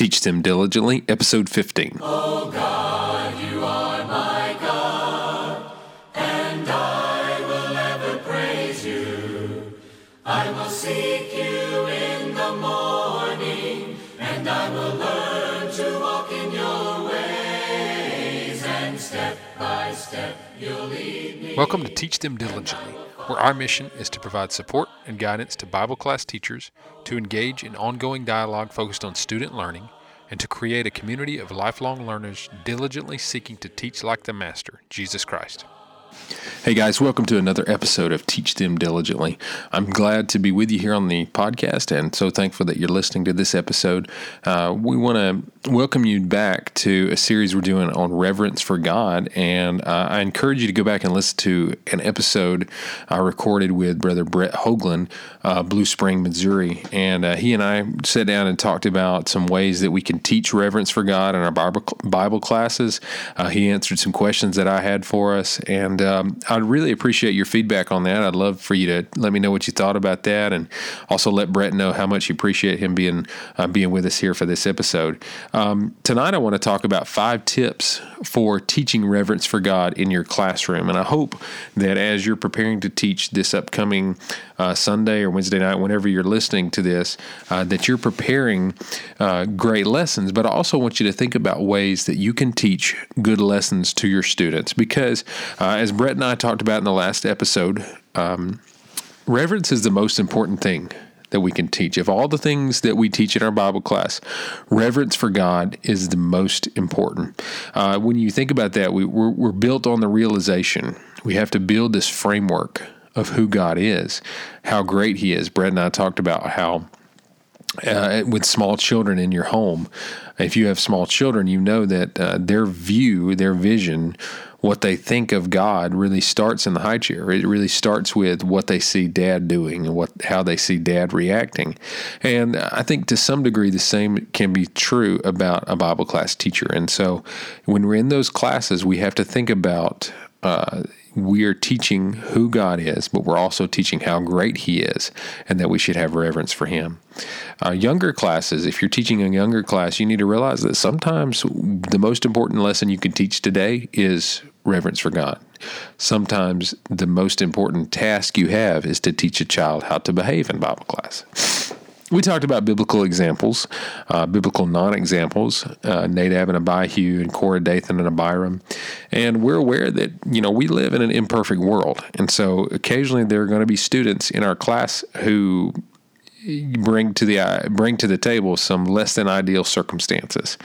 Teach Them Diligently, Episode 15. Oh God, you are my God, and I will ever praise you. I will seek you in the morning, and I will learn to walk in your ways, and step by step you'll lead me. Welcome to Teach Them Diligently, where our mission is to provide support and guidance to Bible class teachers to engage in ongoing dialogue focused on student learning and to create a community of lifelong learners diligently seeking to teach like the Master, Jesus Christ. Hey guys, welcome to another episode of Teach Them Diligently. I'm glad to be with you here on the podcast and so thankful that you're listening to this episode. Uh, we want to welcome you back to a series we're doing on reverence for God. And uh, I encourage you to go back and listen to an episode I recorded with Brother Brett Hoagland, uh, Blue Spring, Missouri. And uh, he and I sat down and talked about some ways that we can teach reverence for God in our Bible, classes. Uh, he answered some questions that I had for us. And um, I'd really appreciate your feedback on that. I'd love for you to let me know what you thought about that, and also let Brett know how much you appreciate him being uh, being with us here for this episode. Um, tonight, I want to talk about five tips for teaching reverence for God in your classroom, and I hope that as you're preparing to teach this upcoming uh, Sunday or Wednesday night, whenever you're listening to this, uh, that you're preparing uh, great lessons. But I also want you to think about ways that you can teach good lessons to your students, because uh, as Brett and I talked about in the last episode, um, reverence is the most important thing that we can teach. Of all the things that we teach in our Bible class, reverence for God is the most important. Uh, when you think about that, we, we're, we're built on the realization we have to build this framework of who God is, how great He is. Brett and I talked about how. Uh, with small children in your home, if you have small children, you know that uh, their view, their vision what they think of God really starts in the high chair. It really starts with what they see dad doing and what how they see dad reacting. And I think to some degree the same can be true about a Bible class teacher. And so when we're in those classes, we have to think about uh, we are teaching who God is, but we're also teaching how great He is and that we should have reverence for Him. Uh, younger classes, if you're teaching a younger class, you need to realize that sometimes the most important lesson you can teach today is reverence for God. Sometimes the most important task you have is to teach a child how to behave in Bible class. We talked about biblical examples, uh, biblical non examples, uh, Nadab and Abihu, and Korah, Dathan, and Abiram. And we're aware that, you know, we live in an imperfect world. And so occasionally there are going to be students in our class who bring to the bring to the table some less than ideal circumstances,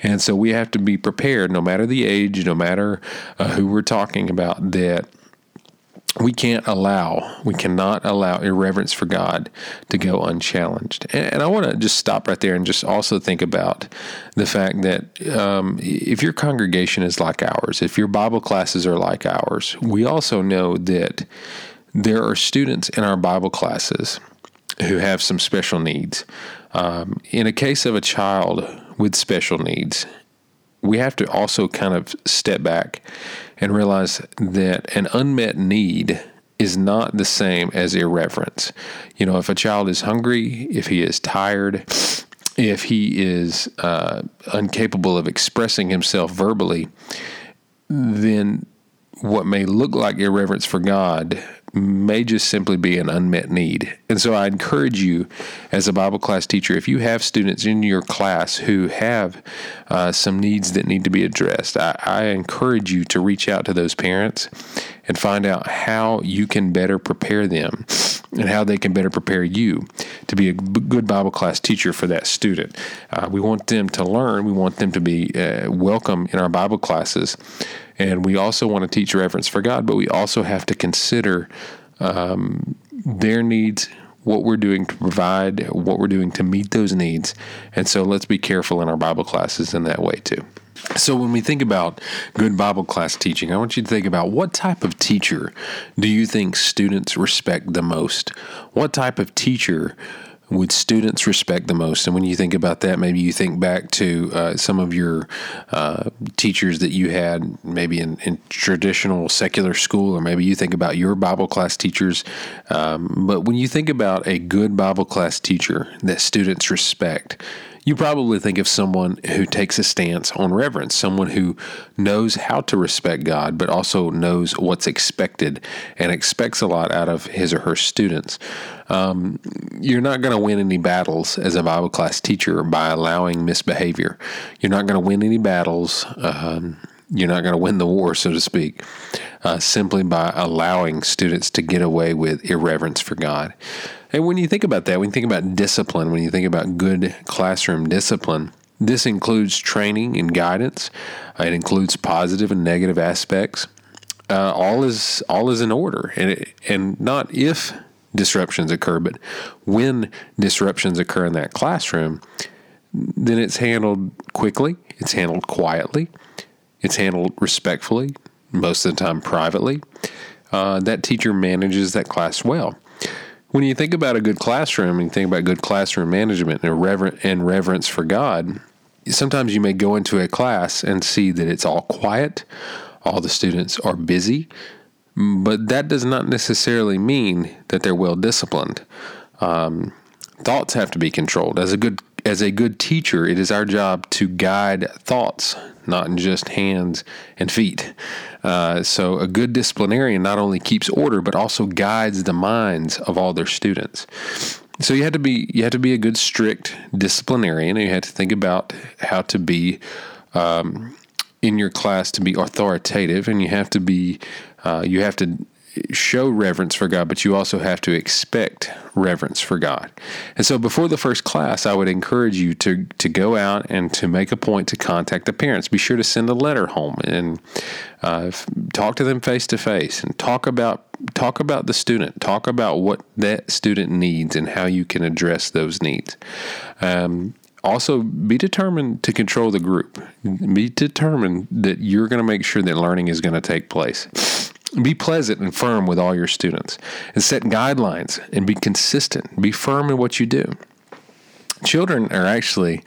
and so we have to be prepared, no matter the age, no matter uh, who we're talking about, that we can't allow, we cannot allow irreverence for God to go unchallenged. And, I want to just stop right there and just also think about the fact that um, if your congregation is like ours, if your Bible classes are like ours, we also know that there are students in our Bible classes who have some special needs. Um, in a case of a child with special needs, we have to also kind of step back and realize that an unmet need is not the same as irreverence. You know, if a child is hungry, if he is tired, if he is uh, incapable of expressing himself verbally, then what may look like irreverence for God may just simply be an unmet need. And so I encourage you, as a Bible class teacher, if you have students in your class who have uh, some needs that need to be addressed, I, I encourage you to reach out to those parents and find out how you can better prepare them and how they can better prepare you to be a good Bible class teacher for that student. Uh, we want them to learn, we want them to be uh, welcome in our Bible classes. And we also want to teach reverence for God, but we also have to consider um, their needs, what we're doing to provide, what we're doing to meet those needs. And so let's be careful in our Bible classes in that way too. So, when we think about good Bible class teaching, I want you to think about what type of teacher do you think students respect the most? What type of teacher would students respect the most? And when you think about that, maybe you think back to uh, some of your uh, teachers that you had maybe in, in, traditional secular school, or maybe you think about your Bible class teachers. Um, but when you think about a good Bible class teacher that students respect, You probably think of someone who takes a stance on reverence, someone who knows how to respect God, but also knows what's expected and expects a lot out of his or her students. Um, you're not going to win any battles as a Bible class teacher by allowing misbehavior. You're not going to win any battles. Um, you're not going to win the war, so to speak, uh, simply by allowing students to get away with irreverence for God. And when you think about that, when you think about discipline, when you think about good classroom discipline, this includes training and guidance. It includes positive and negative aspects. Uh, all is all is in order, and it, and not if disruptions occur, but when disruptions occur in that classroom, then it's handled quickly. It's handled quietly. It's handled respectfully. Most of the time, privately. Uh, that teacher manages that class well. When you think about a good classroom and you think about good classroom management and, rever- and reverence for God, sometimes you may go into a class and see that it's all quiet, all the students are busy, but that does not necessarily mean that they're well disciplined. Um, thoughts have to be controlled. As a good as a good teacher, it is our job to guide thoughts, not just hands and feet. Uh, so, a good disciplinarian not only keeps order, but also guides the minds of all their students. So you had to be you had to be a good strict disciplinarian, you had to think about how to be um, in your class to be authoritative, and you have to be uh, you have to show reverence for God, but you also have to expect reverence for God. And so before the first class, I would encourage you to to go out and to make a point to contact the parents. Be sure to send a letter home and uh, talk to them face to face and talk about talk about the student. Talk about what that student needs and how you can address those needs. Um, also be determined to control the group. Be determined that you're going to make sure that learning is going to take place. Be pleasant and firm with all your students and set guidelines and be consistent. Be firm in what you do. Children are actually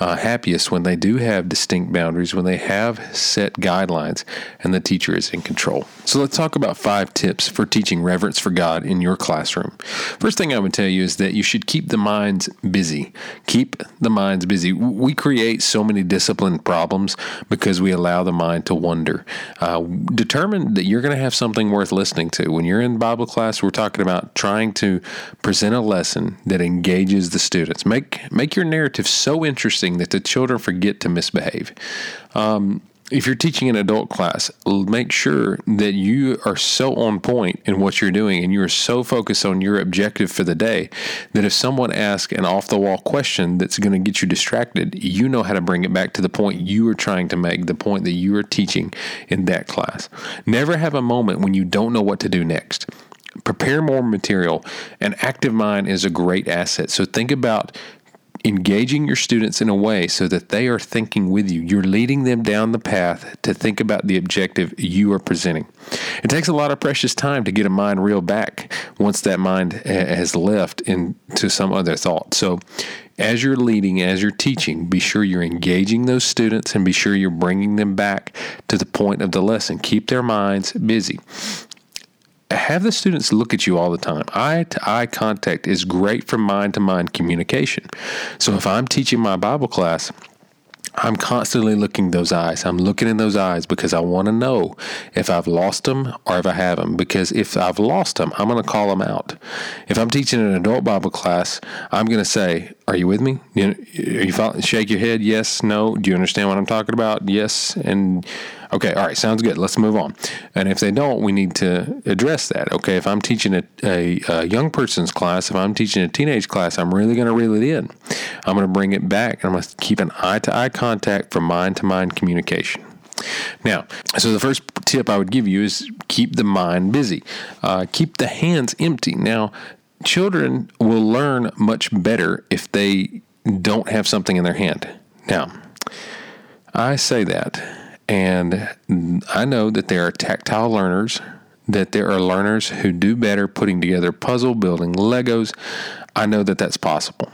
uh, happiest when they do have distinct boundaries, when they have set guidelines, and the teacher is in control. So let's talk about five tips for teaching reverence for God in your classroom. First thing I would tell you is that you should keep the minds busy. Keep the minds busy. We create so many discipline problems because we allow the mind to wonder. Uh, determine that you're going to have something worth listening to. When you're in Bible class, we're talking about trying to present a lesson that engages the students. Make make your narrative so interesting that the children forget to misbehave. Um, if you're teaching an adult class, make sure that you are so on point in what you're doing and you are so focused on your objective for the day that if someone asks an off the wall question that's going to get you distracted, you know how to bring it back to the point you are trying to make, the point that you are teaching in that class. Never have a moment when you don't know what to do next prepare more material. An active mind is a great asset. So think about engaging your students in a way so that they are thinking with you. You're leading them down the path to think about the objective you are presenting. It takes a lot of precious time to get a mind reeled back once that mind has left into some other thought. So, as you're leading, as you're teaching, be sure you're engaging those students and be sure you're bringing them back to the point of the lesson. Keep their minds busy have the students look at you all the time. Eye to eye contact is great for mind to mind communication. So if I'm teaching my Bible class, I'm constantly looking those eyes. I'm looking in those eyes because I want to know if I've lost them or if I have them. Because if I've lost them, I'm going to call them out. If I'm teaching an adult Bible class, I'm going to say, "Are you with me? You, you shake your head, yes, no. Do you understand what I'm talking about? Yes, and Okay, all right, sounds good. Let's move on. And if they don't, we need to address that. Okay, if I'm teaching a, a, a young person's class, if I'm teaching a teenage class, I'm really going to reel it in. I'm going to bring it back. I'm going to keep an eye to eye contact for mind to mind communication. Now, so the first tip I would give you is keep the mind busy, uh, keep the hands empty. Now, children will learn much better if they don't have something in their hand. Now, I say that and I know that there are tactile learners, that there are learners who do better putting together puzzle, building Legos. I know that that's possible.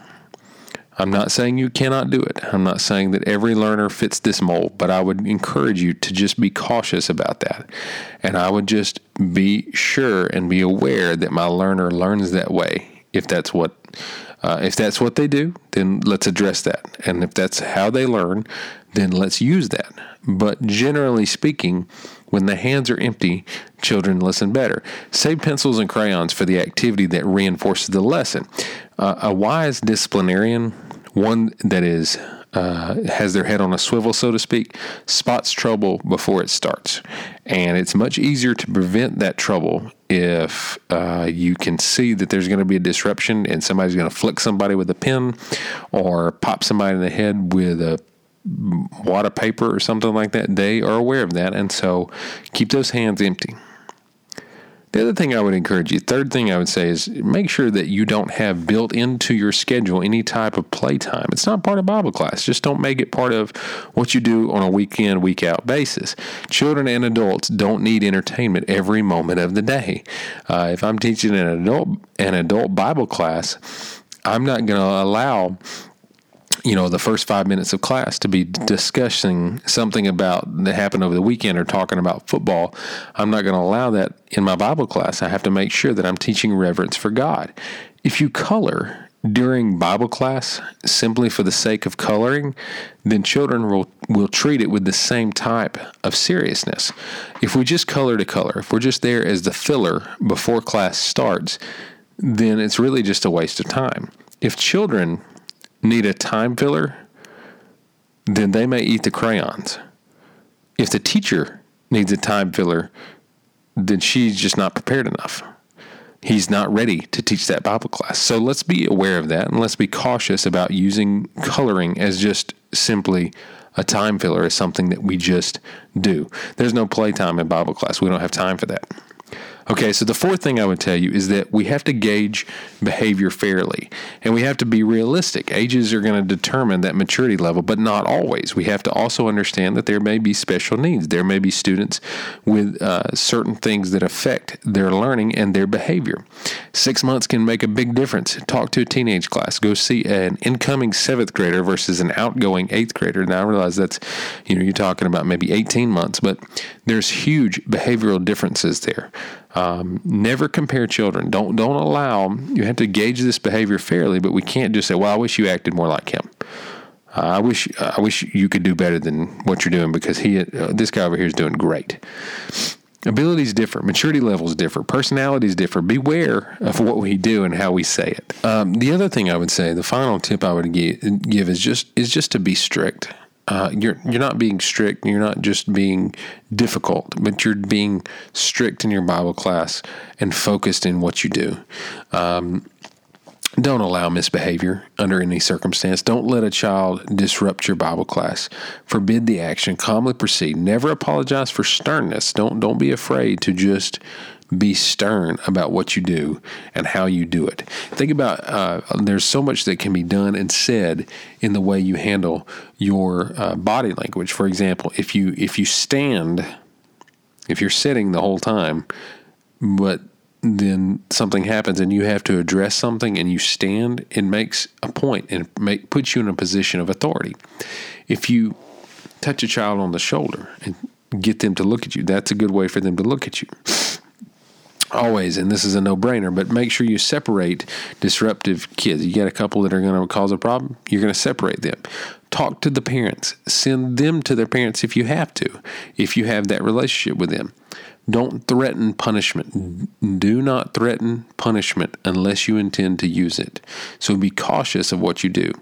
I'm not saying you cannot do it. I'm not saying that every learner fits this mold, but I would encourage you to just be cautious about that. And I would just be sure and be aware that my learner learns that way If that's what uh, if that's what they do, then let's address that. And if that's how they learn, then let's use that. But generally speaking, when the hands are empty, children listen better. Save pencils and crayons for the activity that reinforces the lesson. Uh, a wise disciplinarian, one that is uh, has their head on a swivel, so to speak, spots trouble before it starts. And it's much easier to prevent that trouble if uh, you can see that there's going to be a disruption and somebody's going to flick somebody with a pen or pop somebody in the head with a wad of paper or something like that. They are aware of that. And so keep those hands empty. The other thing I would encourage you, third thing I would say is make sure that you don't have built into your schedule any type of playtime. It's not part of Bible class. Just don't make it part of what you do on a week in, week out basis. Children and adults don't need entertainment every moment of the day. Uh, if I'm teaching an adult an adult Bible class, I'm not going to allow you know the first five minutes of class to be discussing something about that happened over the weekend or talking about football i'm not going to allow that in my bible class. I have to make sure that i'm teaching reverence for god. If you color during bible class simply for the sake of coloring then children will, will treat it with the same type of seriousness. If we just color to color if we're just there as the filler before class starts then it's really just a waste of time. If children need a time filler, then they may eat the crayons. If the teacher needs a time filler, then she's just not prepared enough. He's not ready to teach that Bible class. So let's be aware of that and let's be cautious about using coloring as just simply a time filler as something that we just do. There's no playtime in Bible class. We don't have time for that. Okay, so the fourth thing I would tell you is that we have to gauge behavior fairly and we have to be realistic. Ages are going to determine that maturity level, but not always. We have to also understand that there may be special needs. There may be students with uh, certain things that affect their learning and their behavior. Six months can make a big difference. Talk to a teenage class. Go see an incoming seventh grader versus an outgoing eighth grader. Now, I realize that's, you know, you're talking about maybe 18 months, but there's huge behavioral differences there. Um, never compare children. Don't don't allow. You have to gauge this behavior fairly, but we can't just say, "Well, I wish you acted more like him." Uh, I wish I wish you could do better than what you're doing because he uh, this guy over here is doing great. Abilities differ, maturity levels differ, personalities differ. Beware of what we do and how we say it. Um, the other thing I would say, the final tip I would give, give is just is just to be strict uh, you're you're not being strict. You're not just being difficult, but you're being strict in your Bible class and focused in what you do. Um, don't allow misbehavior under any circumstance. Don't let a child disrupt your Bible class. Forbid the action. Calmly proceed. Never apologize for sternness. Don't don't be afraid to just be stern about what you do and how you do it. Think about uh, there's so much that can be done and said in the way you handle your uh, body language. For example, if you if you stand, if you're sitting the whole time, but then something happens and you have to address something and you stand, it makes a point and make, puts you in a position of authority. If you touch a child on the shoulder and get them to look at you, that's a good way for them to look at you always, and this is a no brainer, but make sure you separate disruptive kids. You get a couple that are going to cause a problem, you're going to separate them. Talk to the parents, send them to their parents if you have to, if you have that relationship with them. Don't threaten punishment. Do not threaten punishment unless you intend to use it. So be cautious of what you do.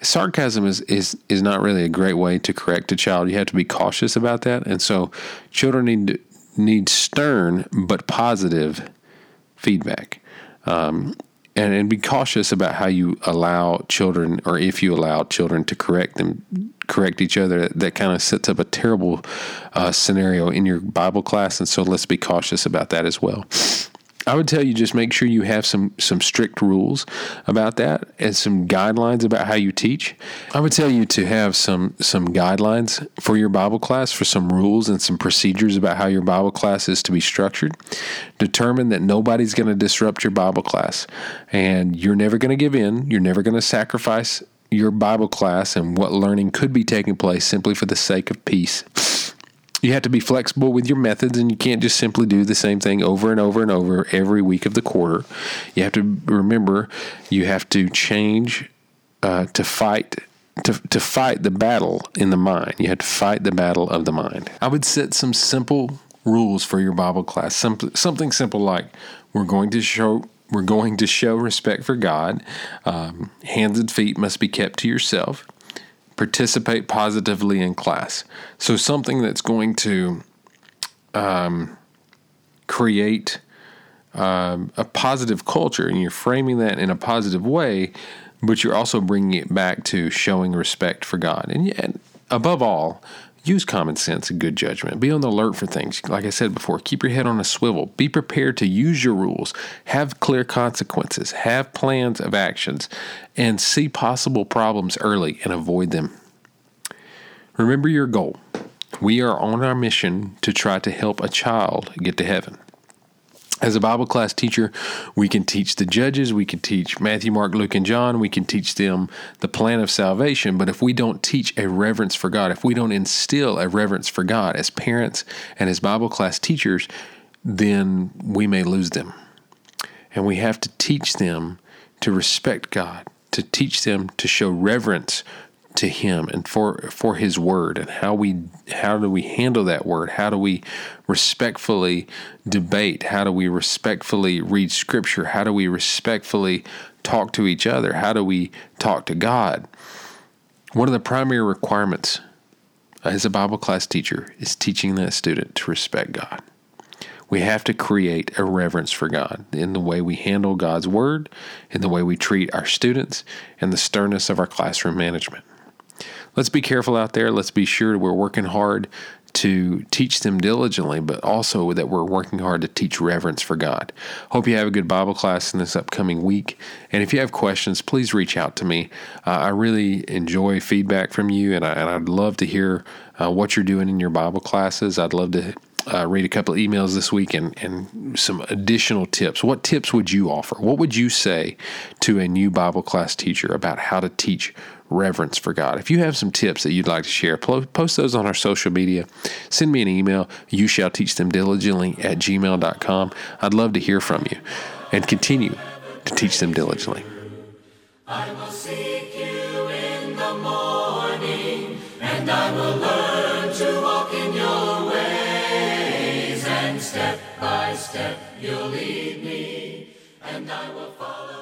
Sarcasm is, is, is not really a great way to correct a child. You have to be cautious about that. And so children need to, need stern but positive feedback. Um, and, and be cautious about how you allow children, or if you allow children to correct them, correct each other. That kind of sets up a terrible uh, scenario in your Bible class, and so let's be cautious about that as well. I would tell you just make sure you have some some strict rules about that and some guidelines about how you teach. I would tell you to have some some guidelines for your Bible class, for some rules and some procedures about how your Bible class is to be structured. Determine that nobody's going to disrupt your Bible class and you're never going to give in, you're never going to sacrifice your Bible class and what learning could be taking place simply for the sake of peace You have to be flexible with your methods, and you can't just simply do the same thing over and over and over every week of the quarter. You have to remember you have to change uh, to fight to, to fight the battle in the mind. You have to fight the battle of the mind. I would set some simple rules for your Bible class. Some, something simple like we're going to show we're going to show respect for God. Um, hands and feet must be kept to yourself participate positively in class. So, something that's going to um, create um, a positive culture, and you're framing that in a positive way, but you're also bringing it back to showing respect for God. And, and above all, Use common sense and good judgment. Be on the alert for things. Like I said before, keep your head on a swivel. Be prepared to use your rules. Have clear consequences. Have plans of actions. And see possible problems early and avoid them. Remember your goal. We are on our mission to try to help a child get to heaven. As a Bible class teacher, we can teach the judges, we can teach Matthew, Mark, Luke, and John, we can teach them the plan of salvation. But if we don't teach a reverence for God, if we don't instill a reverence for God as parents and as Bible class teachers, then we may lose them. And we have to teach them to respect God, to teach them to show reverence to him and for for his word and how we how do we handle that word? How do we respectfully debate? How do we respectfully read scripture? How do we respectfully talk to each other? How do we talk to god? One of the primary requirements as a bible class teacher is teaching that student to respect god. We have to create a reverence for God in the way we handle God's word, in the way we treat our students, and the sternness of our classroom management let's be careful out there. Let's be sure we're working hard to teach them diligently, but also that we're working hard to teach reverence for God. Hope you have a good Bible class in this upcoming week. And if you have questions, please reach out to me. Uh, I really enjoy feedback from you, and, I, would love to hear uh, what you're doing in your Bible classes. I'd love to uh, read a couple of emails this week and, and some additional tips. What tips would you offer? What would you say to a new Bible class teacher about how to teach reverence for God. If you have some tips that you'd like to share, post those on our social media. Send me an email. You shall teach them diligently at gmail.com. I'd love to hear from you and continue to teach them diligently. Step you'll lead me, and I will follow you.